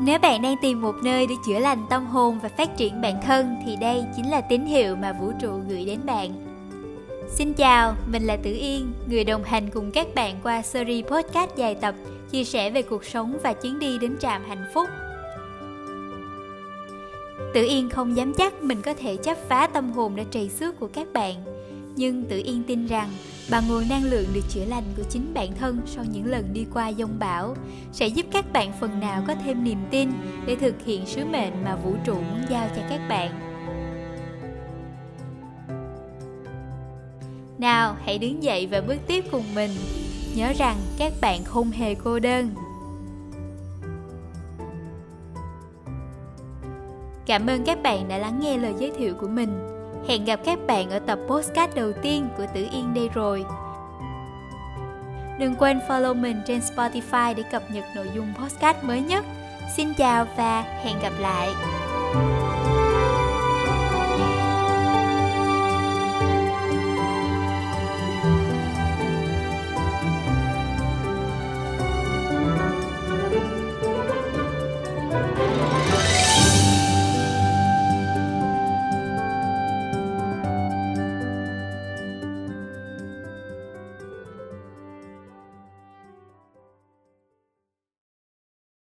Nếu bạn đang tìm một nơi để chữa lành tâm hồn và phát triển bản thân thì đây chính là tín hiệu mà vũ trụ gửi đến bạn. Xin chào, mình là Tử Yên, người đồng hành cùng các bạn qua series podcast dài tập chia sẻ về cuộc sống và chuyến đi đến trạm hạnh phúc. Tử Yên không dám chắc mình có thể chắp phá tâm hồn đã trầy xước của các bạn, nhưng tự Yên tin rằng bằng nguồn năng lượng được chữa lành của chính bản thân sau những lần đi qua dông bão sẽ giúp các bạn phần nào có thêm niềm tin để thực hiện sứ mệnh mà vũ trụ muốn giao cho các bạn. Nào, hãy đứng dậy và bước tiếp cùng mình. Nhớ rằng các bạn không hề cô đơn. Cảm ơn các bạn đã lắng nghe lời giới thiệu của mình. Hẹn gặp các bạn ở tập postcard đầu tiên của Tử Yên đây rồi. Đừng quên follow mình trên Spotify để cập nhật nội dung postcard mới nhất. Xin chào và hẹn gặp lại.